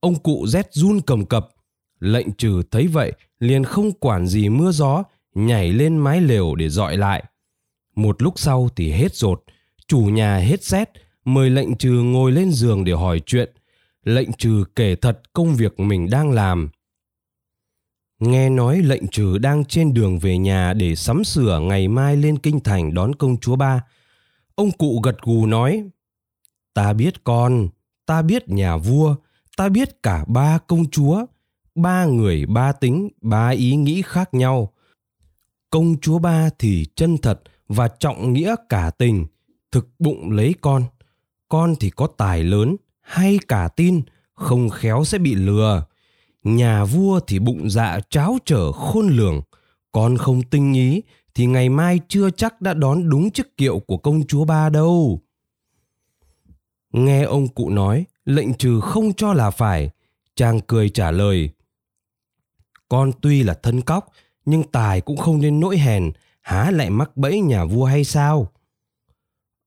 Speaker 2: Ông cụ rét run cầm cập. Lệnh trừ thấy vậy liền không quản gì mưa gió, nhảy lên mái lều để dọi lại. Một lúc sau thì hết rột, chủ nhà hết rét, mời lệnh trừ ngồi lên giường để hỏi chuyện. Lệnh trừ kể thật công việc mình đang làm. Nghe nói lệnh trừ đang trên đường về nhà để sắm sửa ngày mai lên kinh thành đón công chúa ba. Ông cụ gật gù nói, Ta biết con, ta biết nhà vua, ta biết cả ba công chúa, ba người ba tính, ba ý nghĩ khác nhau. Công chúa ba thì chân thật và trọng nghĩa cả tình, thực bụng lấy con. Con thì có tài lớn, hay cả tin, không khéo sẽ bị lừa. Nhà vua thì bụng dạ cháo trở khôn lường, con không tinh ý thì ngày mai chưa chắc đã đón đúng chức kiệu của công chúa ba đâu. Nghe ông cụ nói, lệnh trừ không cho là phải, chàng cười trả lời. Con tuy là thân cóc, nhưng tài cũng không nên nỗi hèn, há lại mắc bẫy nhà vua hay sao?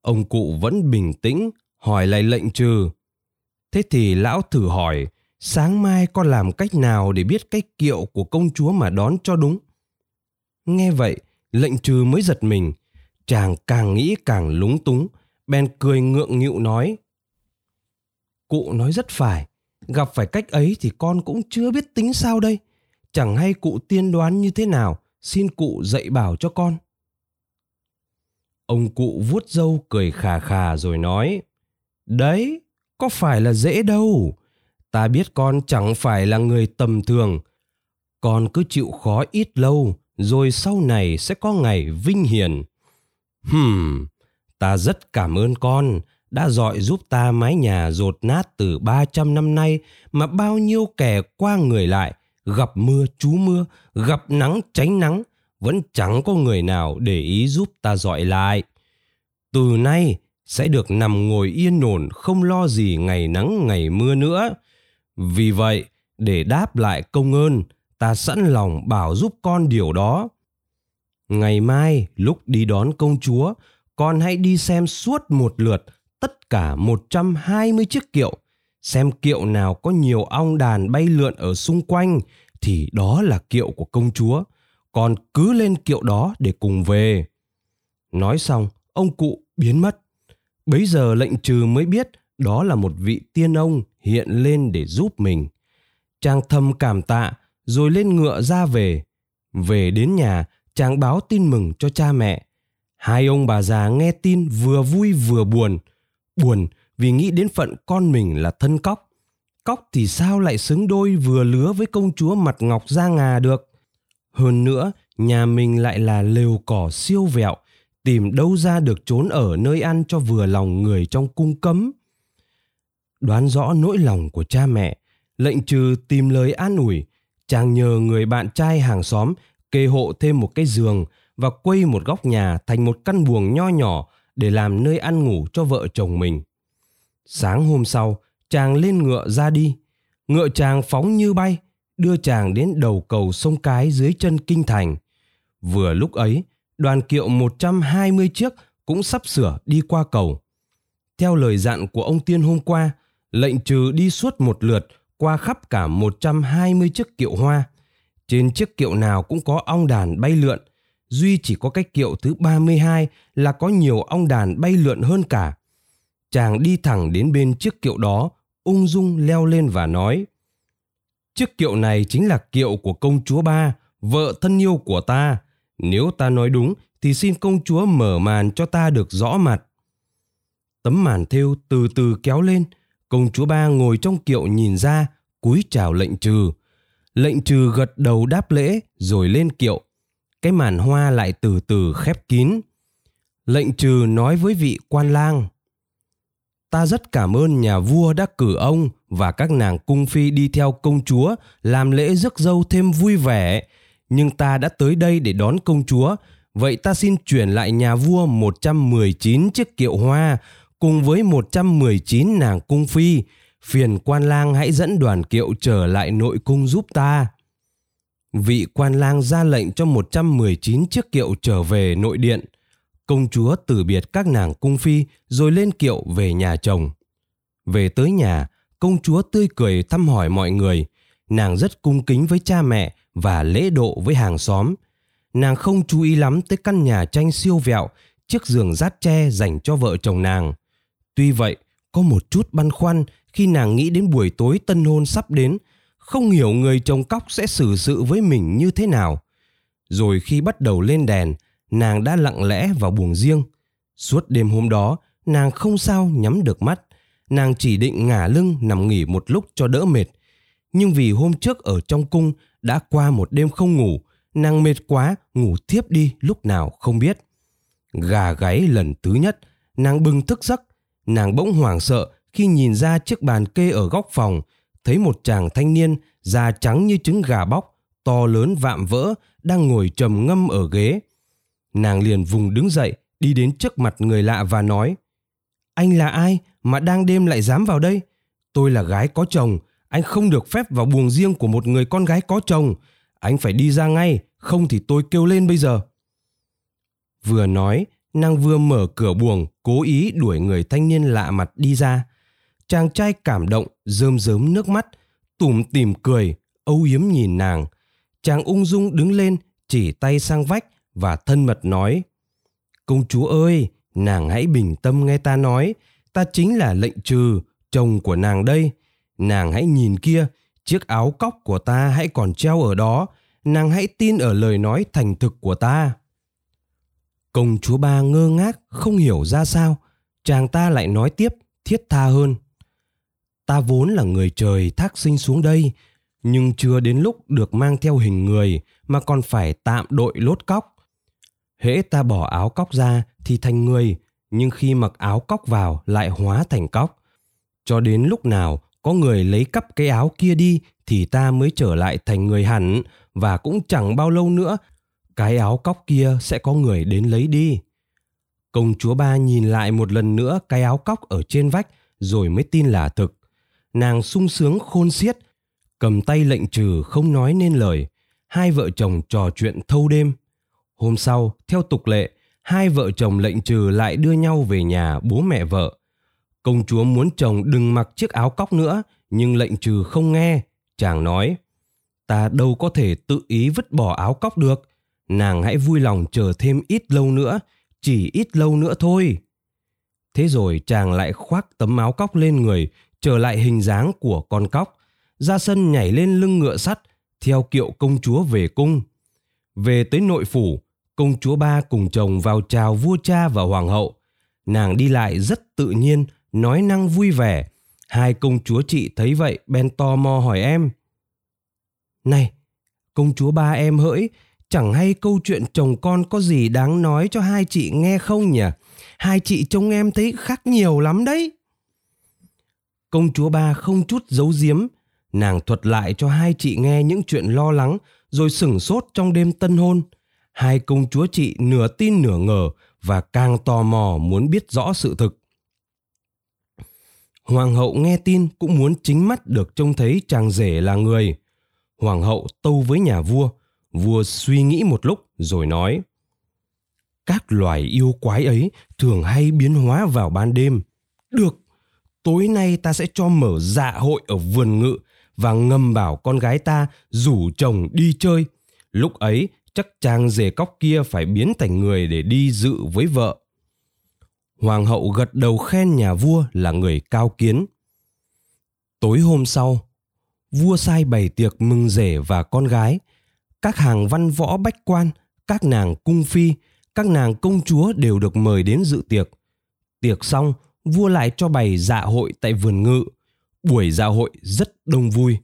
Speaker 2: Ông cụ vẫn bình tĩnh, hỏi lại lệnh trừ. Thế thì lão thử hỏi, sáng mai con làm cách nào để biết cách kiệu của công chúa mà đón cho đúng? Nghe vậy, lệnh trừ mới giật mình, chàng càng nghĩ càng lúng túng, bèn cười ngượng nghịu nói. Cụ nói rất phải, gặp phải cách ấy thì con cũng chưa biết tính sao đây. Chẳng hay cụ tiên đoán như thế nào, xin cụ dạy bảo cho con. Ông cụ vuốt râu cười khà khà rồi nói, Đấy, có phải là dễ đâu. Ta biết con chẳng phải là người tầm thường. Con cứ chịu khó ít lâu, rồi sau này sẽ có ngày vinh hiển. Hừm, ta rất cảm ơn con đã dọi giúp ta mái nhà rột nát từ 300 năm nay mà bao nhiêu kẻ qua người lại, gặp mưa trú mưa, gặp nắng tránh nắng, vẫn chẳng có người nào để ý giúp ta dọi lại. Từ nay sẽ được nằm ngồi yên ổn không lo gì ngày nắng ngày mưa nữa. Vì vậy, để đáp lại công ơn, ta sẵn lòng bảo giúp con điều đó. Ngày mai lúc đi đón công chúa, con hãy đi xem suốt một lượt tất cả 120 chiếc kiệu. Xem kiệu nào có nhiều ong đàn bay lượn ở xung quanh thì đó là kiệu của công chúa. Con cứ lên kiệu đó để cùng về. Nói xong, ông cụ biến mất. Bấy giờ lệnh trừ mới biết đó là một vị tiên ông hiện lên để giúp mình. Chàng thầm cảm tạ rồi lên ngựa ra về. Về đến nhà, chàng báo tin mừng cho cha mẹ. Hai ông bà già nghe tin vừa vui vừa buồn. Buồn vì nghĩ đến phận con mình là thân cóc. Cóc thì sao lại xứng đôi vừa lứa với công chúa mặt ngọc da ngà được. Hơn nữa, nhà mình lại là lều cỏ siêu vẹo, tìm đâu ra được trốn ở nơi ăn cho vừa lòng người trong cung cấm. Đoán rõ nỗi lòng của cha mẹ, lệnh trừ tìm lời an ủi, chàng nhờ người bạn trai hàng xóm kê hộ thêm một cái giường và quây một góc nhà thành một căn buồng nho nhỏ để làm nơi ăn ngủ cho vợ chồng mình. Sáng hôm sau, chàng lên ngựa ra đi. Ngựa chàng phóng như bay, đưa chàng đến đầu cầu sông Cái dưới chân kinh thành. Vừa lúc ấy, đoàn kiệu 120 chiếc cũng sắp sửa đi qua cầu. Theo lời dặn của ông Tiên hôm qua, lệnh trừ đi suốt một lượt qua khắp cả 120 chiếc kiệu hoa. Trên chiếc kiệu nào cũng có ong đàn bay lượn, duy chỉ có cái kiệu thứ 32 là có nhiều ong đàn bay lượn hơn cả. Chàng đi thẳng đến bên chiếc kiệu đó, ung dung leo lên và nói Chiếc kiệu này chính là kiệu của công chúa ba, vợ thân yêu của ta. Nếu ta nói đúng thì xin công chúa mở màn cho ta được rõ mặt. Tấm màn thêu từ từ kéo lên, công chúa ba ngồi trong kiệu nhìn ra, cúi chào lệnh trừ. Lệnh trừ gật đầu đáp lễ rồi lên kiệu. Cái màn hoa lại từ từ khép kín. Lệnh trừ nói với vị quan lang. Ta rất cảm ơn nhà vua đã cử ông và các nàng cung phi đi theo công chúa làm lễ rước dâu thêm vui vẻ. Nhưng ta đã tới đây để đón công chúa, vậy ta xin chuyển lại nhà vua 119 chiếc kiệu hoa cùng với 119 nàng cung phi. Phiền quan lang hãy dẫn đoàn kiệu trở lại nội cung giúp ta. Vị quan lang ra lệnh cho 119 chiếc kiệu trở về nội điện. Công chúa từ biệt các nàng cung phi rồi lên kiệu về nhà chồng. Về tới nhà, công chúa tươi cười thăm hỏi mọi người. Nàng rất cung kính với cha mẹ và lễ độ với hàng xóm. Nàng không chú ý lắm tới căn nhà tranh siêu vẹo, chiếc giường rát tre dành cho vợ chồng nàng. Tuy vậy, có một chút băn khoăn khi nàng nghĩ đến buổi tối tân hôn sắp đến, không hiểu người chồng cóc sẽ xử sự với mình như thế nào. Rồi khi bắt đầu lên đèn, nàng đã lặng lẽ vào buồng riêng. Suốt đêm hôm đó, nàng không sao nhắm được mắt. Nàng chỉ định ngả lưng nằm nghỉ một lúc cho đỡ mệt. Nhưng vì hôm trước ở trong cung đã qua một đêm không ngủ, nàng mệt quá ngủ thiếp đi lúc nào không biết. Gà gáy lần thứ nhất, nàng bừng thức giấc. Nàng bỗng hoảng sợ khi nhìn ra chiếc bàn kê ở góc phòng, thấy một chàng thanh niên da trắng như trứng gà bóc, to lớn vạm vỡ, đang ngồi trầm ngâm ở ghế. Nàng liền vùng đứng dậy, đi đến trước mặt người lạ và nói Anh là ai mà đang đêm lại dám vào đây? Tôi là gái có chồng, anh không được phép vào buồng riêng của một người con gái có chồng. Anh phải đi ra ngay, không thì tôi kêu lên bây giờ. Vừa nói, nàng vừa mở cửa buồng, cố ý đuổi người thanh niên lạ mặt đi ra. Chàng trai cảm động, rơm rớm nước mắt, tủm tỉm cười, âu yếm nhìn nàng. Chàng ung dung đứng lên, chỉ tay sang vách và thân mật nói công chúa ơi nàng hãy bình tâm nghe ta nói ta chính là lệnh trừ chồng của nàng đây nàng hãy nhìn kia, chiếc áo cóc của ta hãy còn treo ở đó. Nàng hãy tin ở lời nói thành thực của ta. Công chúa ba ngơ ngác, không hiểu ra sao. Chàng ta lại nói tiếp, thiết tha hơn. Ta vốn là người trời thác sinh xuống đây, nhưng chưa đến lúc được mang theo hình người, mà còn phải tạm đội lốt cóc. Hễ ta bỏ áo cóc ra thì thành người, nhưng khi mặc áo cóc vào lại hóa thành cóc. Cho đến lúc nào có người lấy cắp cái áo kia đi thì ta mới trở lại thành người hẳn và cũng chẳng bao lâu nữa, cái áo cóc kia sẽ có người đến lấy đi. Công chúa ba nhìn lại một lần nữa cái áo cóc ở trên vách rồi mới tin là thực. Nàng sung sướng khôn xiết, cầm tay lệnh trừ không nói nên lời. Hai vợ chồng trò chuyện thâu đêm. Hôm sau, theo tục lệ, hai vợ chồng lệnh trừ lại đưa nhau về nhà bố mẹ vợ công chúa muốn chồng đừng mặc chiếc áo cóc nữa, nhưng lệnh trừ không nghe. Chàng nói, ta đâu có thể tự ý vứt bỏ áo cóc được. Nàng hãy vui lòng chờ thêm ít lâu nữa, chỉ ít lâu nữa thôi. Thế rồi chàng lại khoác tấm áo cóc lên người, trở lại hình dáng của con cóc, ra sân nhảy lên lưng ngựa sắt, theo kiệu công chúa về cung. Về tới nội phủ, công chúa ba cùng chồng vào chào vua cha và hoàng hậu. Nàng đi lại rất tự nhiên nói năng vui vẻ. Hai công chúa chị thấy vậy, bèn tò mò hỏi em. Này, công chúa ba em hỡi, chẳng hay câu chuyện chồng con có gì đáng nói cho hai chị nghe không nhỉ? Hai chị trông em thấy khác nhiều lắm đấy. Công chúa ba không chút giấu giếm, nàng thuật lại cho hai chị nghe những chuyện lo lắng, rồi sửng sốt trong đêm tân hôn. Hai công chúa chị nửa tin nửa ngờ và càng tò mò muốn biết rõ sự thực hoàng hậu nghe tin cũng muốn chính mắt được trông thấy chàng rể là người. Hoàng hậu tâu với nhà vua vua suy nghĩ một lúc rồi nói, các loài yêu quái ấy thường hay biến hóa vào ban đêm. Được, tối nay ta sẽ cho mở dạ hội ở vườn ngự và ngầm bảo con gái ta rủ chồng đi chơi. Lúc ấy, chắc chàng rể cóc kia phải biến thành người để đi dự với vợ hoàng hậu gật đầu khen nhà vua là người cao kiến. Tối hôm sau, vua sai bày tiệc mừng rể và con gái. Các hàng văn võ bách quan, các nàng cung phi, các nàng công chúa đều được mời đến dự tiệc. Tiệc xong, vua lại cho bày dạ hội tại vườn ngự. Buổi dạ hội rất đông vui.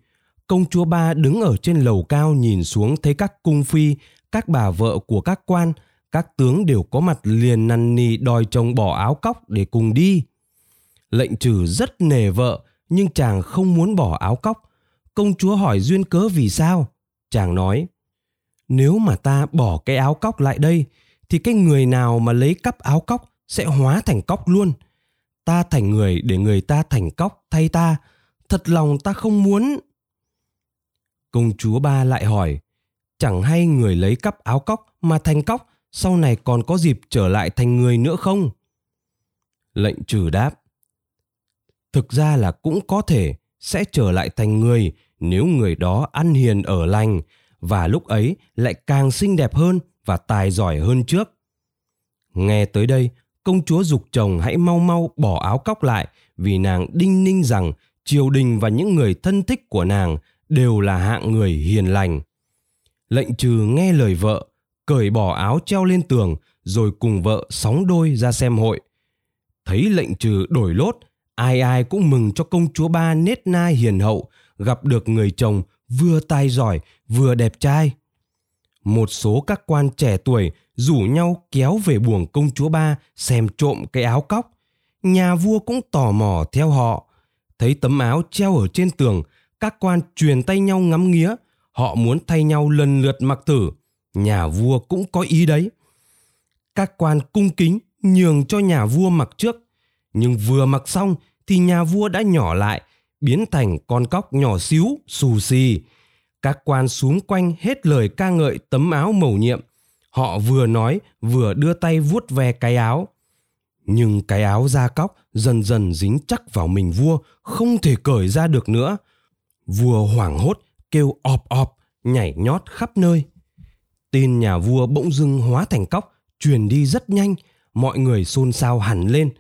Speaker 2: Công chúa ba đứng ở trên lầu cao nhìn xuống thấy các cung phi, các bà vợ của các quan các tướng đều có mặt liền năn nỉ đòi chồng bỏ áo cóc để cùng đi. Lệnh trừ rất nề vợ, nhưng chàng không muốn bỏ áo cóc. Công chúa hỏi duyên cớ vì sao? Chàng nói, nếu mà ta bỏ cái áo cóc lại đây, thì cái người nào mà lấy cắp áo cóc sẽ hóa thành cóc luôn. Ta thành người để người ta thành cóc thay ta, thật lòng ta không muốn. Công chúa ba lại hỏi, chẳng hay người lấy cắp áo cóc mà thành cóc? Sau này còn có dịp trở lại thành người nữa không? Lệnh trừ đáp. Thực ra là cũng có thể sẽ trở lại thành người nếu người đó ăn hiền ở lành và lúc ấy lại càng xinh đẹp hơn và tài giỏi hơn trước. Nghe tới đây, công chúa dục chồng hãy mau mau bỏ áo cóc lại vì nàng đinh ninh rằng triều đình và những người thân thích của nàng đều là hạng người hiền lành. Lệnh trừ nghe lời vợ cởi bỏ áo treo lên tường, rồi cùng vợ sóng đôi ra xem hội. Thấy lệnh trừ đổi lốt, ai ai cũng mừng cho công chúa ba nết na hiền hậu, gặp được người chồng vừa tài giỏi, vừa đẹp trai. Một số các quan trẻ tuổi rủ nhau kéo về buồng công chúa ba xem trộm cái áo cóc. Nhà vua cũng tò mò theo họ. Thấy tấm áo treo ở trên tường, các quan truyền tay nhau ngắm nghía. Họ muốn thay nhau lần lượt mặc thử nhà vua cũng có ý đấy. Các quan cung kính, nhường cho nhà vua mặc trước. Nhưng vừa mặc xong thì nhà vua đã nhỏ lại, biến thành con cóc nhỏ xíu, xù xì. Các quan xúm quanh hết lời ca ngợi tấm áo màu nhiệm. Họ vừa nói, vừa đưa tay vuốt ve cái áo. Nhưng cái áo da cóc dần dần dính chắc vào mình vua, không thể cởi ra được nữa. Vua hoảng hốt, kêu ọp ọp, nhảy nhót khắp nơi tin nhà vua bỗng dưng hóa thành cóc, truyền đi rất nhanh, mọi người xôn xao hẳn lên.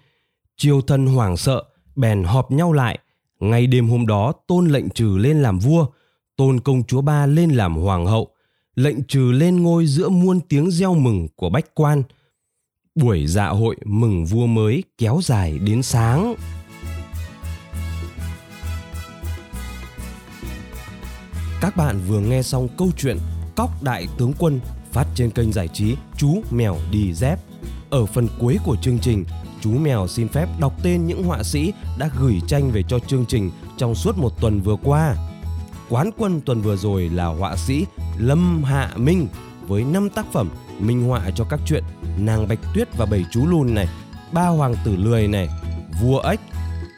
Speaker 2: Triều thân hoảng sợ, bèn họp nhau lại. Ngay đêm hôm đó, tôn lệnh trừ lên làm vua, tôn công chúa ba lên làm hoàng hậu. Lệnh trừ lên ngôi giữa muôn tiếng reo mừng của bách quan. Buổi dạ hội mừng vua mới kéo dài đến sáng. Các bạn vừa nghe xong câu chuyện cóc đại tướng quân phát trên kênh giải trí chú mèo đi dép ở phần cuối của chương trình chú mèo xin phép đọc tên những họa sĩ đã gửi tranh về cho chương trình trong suốt một tuần vừa qua quán quân tuần vừa rồi là họa sĩ Lâm Hạ Minh với 5 tác phẩm minh họa cho các chuyện Nàng Bạch Tuyết và Bảy Chú Lùn này, Ba Hoàng Tử Lười này, Vua Ếch,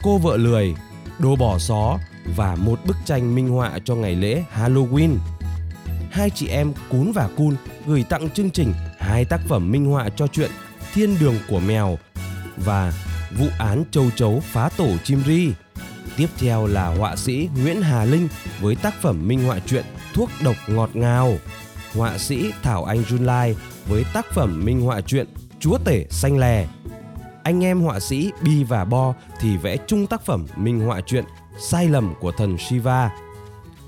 Speaker 2: Cô Vợ Lười, đồ bỏ xó và một bức tranh minh họa cho ngày lễ Halloween. Hai chị em Cún và Cun gửi tặng chương trình hai tác phẩm minh họa cho chuyện Thiên đường của mèo và Vụ án châu chấu phá tổ chim ri. Tiếp theo là họa sĩ Nguyễn Hà Linh với tác phẩm minh họa truyện Thuốc độc ngọt ngào. Họa sĩ Thảo Anh Jun Lai với tác phẩm minh họa truyện Chúa tể xanh lè. Anh em họa sĩ Bi và Bo thì vẽ chung tác phẩm minh họa truyện Sai lầm của thần Shiva.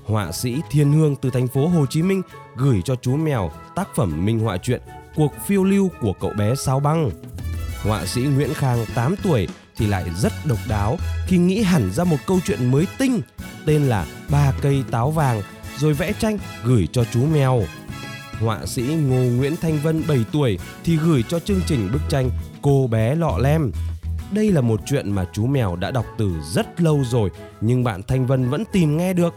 Speaker 2: Họa sĩ Thiên Hương từ thành phố Hồ Chí Minh gửi cho chú mèo tác phẩm minh họa truyện Cuộc phiêu lưu của cậu bé sao băng. Họa sĩ Nguyễn Khang 8 tuổi, thì lại rất độc đáo khi nghĩ hẳn ra một câu chuyện mới tinh tên là Ba cây táo vàng, rồi vẽ tranh gửi cho chú mèo. Họa sĩ Ngô Nguyễn Thanh Vân 7 tuổi, thì gửi cho chương trình bức tranh Cô bé lọ lem. Đây là một chuyện mà chú mèo đã đọc từ rất lâu rồi, nhưng bạn Thanh Vân vẫn tìm nghe được.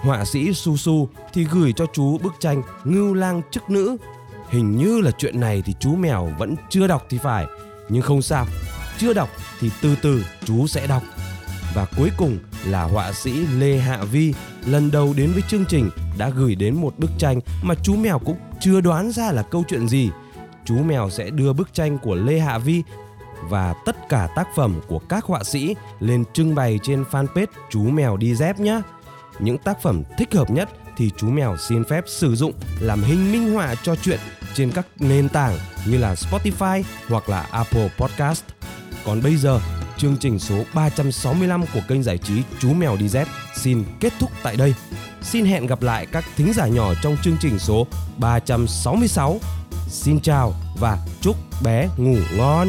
Speaker 2: Họa sĩ Su Su thì gửi cho chú bức tranh Ngưu lang chức nữ. Hình như là chuyện này thì chú mèo vẫn chưa đọc thì phải, nhưng không sao. Chưa đọc thì từ từ chú sẽ đọc. Và cuối cùng là họa sĩ Lê Hạ Vi lần đầu đến với chương trình đã gửi đến một bức tranh mà chú mèo cũng chưa đoán ra là câu chuyện gì. Chú mèo sẽ đưa bức tranh của Lê Hạ Vi và tất cả tác phẩm của các họa sĩ lên trưng bày trên fanpage chú mèo đi dép nhé. Những tác phẩm thích hợp nhất thì chú mèo xin phép sử dụng làm hình minh họa cho chuyện trên các nền tảng như là Spotify hoặc là Apple Podcast. Còn bây giờ, chương trình số 365 của kênh giải trí Chú Mèo Đi Dép xin kết thúc tại đây. Xin hẹn gặp lại các thính giả nhỏ trong chương trình số 366. Xin chào và chúc bé ngủ ngon.